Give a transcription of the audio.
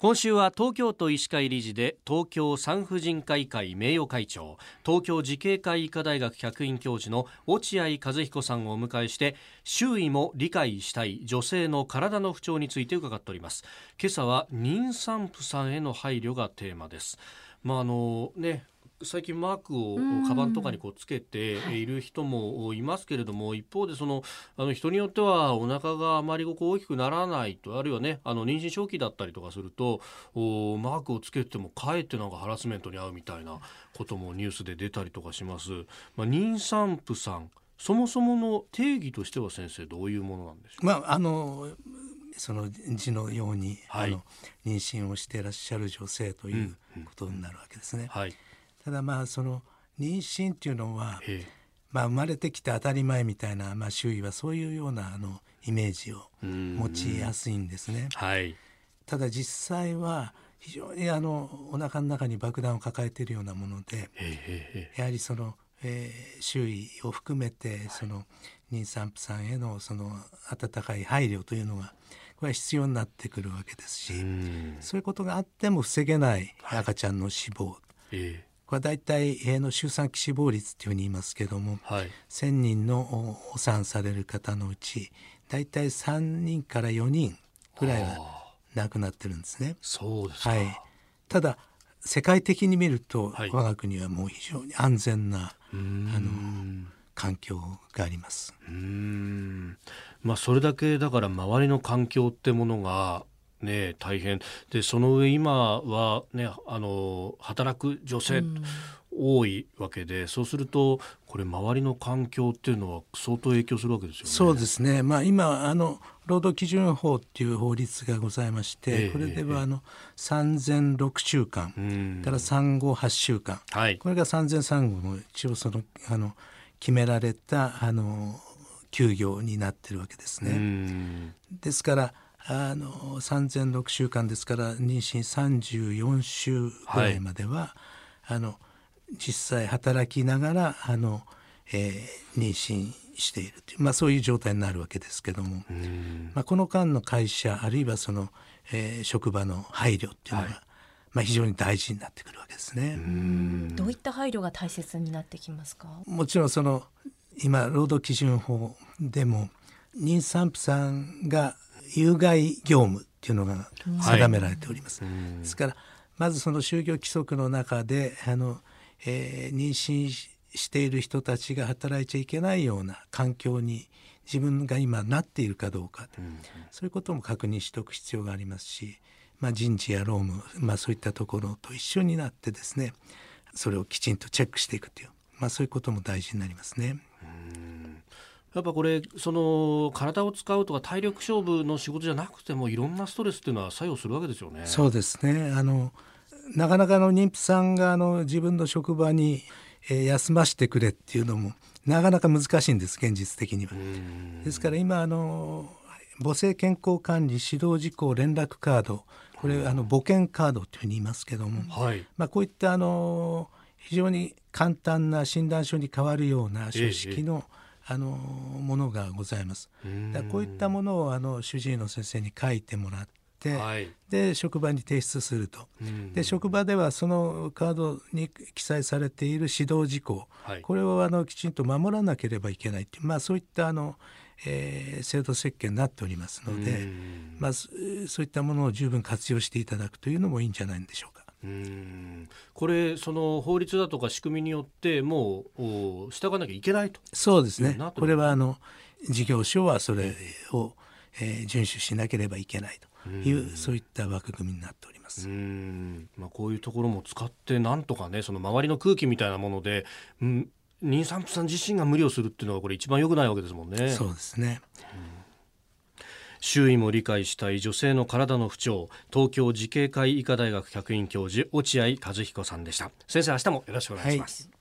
今週は東京都医師会理事で東京産婦人科医会名誉会長東京慈恵会医科大学客員教授の落合和彦さんをお迎えして周囲も理解したい女性の体の不調について伺っております。今朝は妊産婦さんへの配慮がテーマです。まああのね最近マークをカバンとかにこうつけてい。る人もいますけれども、一方でそのあの人によってはお腹があまりこう大きくならないとあるいはねあの妊娠初期だったりとかするとおマークをつけてもかえってなんかハラスメントに遭うみたいなこともニュースで出たりとかします。まあ、妊産婦さんそもそもの定義としては先生どういうものなんでしょうまああのその字のように、はい、あの妊娠をしていらっしゃる女性ということになるわけですね。うんうん、はいただまあその妊娠っていうのは、まあ、生まれてきて当たり前みたいな、まあ、周囲はそういうようなあのイメージを持ちやすいんですね。はい、ただ実際は非常にあのお腹の中に爆弾を抱えているようなものでやはりその、えー、周囲を含めてその妊産婦さんへのその温かい配慮というのがこれは必要になってくるわけですしそういうことがあっても防げない赤ちゃんの死亡、はいこれは大体の周産期死亡率というふうに言いますけども、はい、1,000人のお産される方のうち大体3人から4人ぐらいは亡くなってるんですね。そうですはい、ただ世界的に見ると、はい、我が国はもう非常に安全なあの環境があります。うん。まあ、それだけだから周りの環境ってものがね、大変。でその上今は、ね、あの働く女性、多いわけでそうするとこれ周りの環境っていうのは相当影響するわけですよね。そうですね、まあ、今あの労働基準法っていう法律がございまして、えー、これではあの産前6週間、えー、から産後8週間、はい、これが産前産後の一応そのあの決められたあの休業になってるわけですね。ですからあの産前6週間ですから妊娠34週ぐらいまでは、はい、あの実際働きながらあの、えー、妊娠しているという、まあ、そういう状態になるわけですけども、まあ、この間の会社あるいはその、えー、職場の配慮っていうのが、はい、まあ、非常に大事になってくるわけですね。どういった配慮が大切になってきますか？もちろんその今労働基準法でも妊産婦さんが有害業務っていうのが定められております。はい、ですからまずその就業規則の中であの、えー、妊娠している人たちが働いちゃいけないような環境に自分が今なっているかどうか、うん、そういうことも確認しておく必要がありますし、まあ、人事や労務、まあ、そういったところと一緒になってですねそれをきちんとチェックしていくという、まあ、そういうことも大事になりますね。やっぱこれその体を使うとか体力勝負の仕事じゃなくてもいろんなストレスっていうのは作用するわけですよね。そうですね。あのなかなかの妊婦さんがあの自分の職場に、えー、休ませてくれっていうのもなかなか難しいんです現実的には。ですから今あの母性健康管理指導事項連絡カード。これあの母健カードというふうに言いますけども、はい、まあ、こういったあの非常に簡単な診断書に変わるような書式の、ええあのものがございます。だこういったものをあの主治医の先生に書いてもらって、はい、で職場に提出すると、で職場ではそのカードに記載されている指導事項、はい、これをあのきちんと守らなければいけないという、まあ、そういったあの、えー、制度設計になっておりますので、まあ、そういったものを十分活用していただくというのもいいんじゃないでしょうか。うん。これその法律だとか仕組みによってもう従わなきゃいけないと。そうですね。これはあの事業所はそれを、えー、遵守しなければいけないと。いうそういった枠組みになっております。まあ、こういうところも使ってなんとかねその周りの空気みたいなもので、うん、妊産婦さん自身が無理をするっていうのはこれ一番良くないわけですもんね。そうですね、うん周囲も理解したい女性の体の不調東京慈恵会医科大学客員教授落合和彦さんでした。先生明日もよろしくお願いします、はい。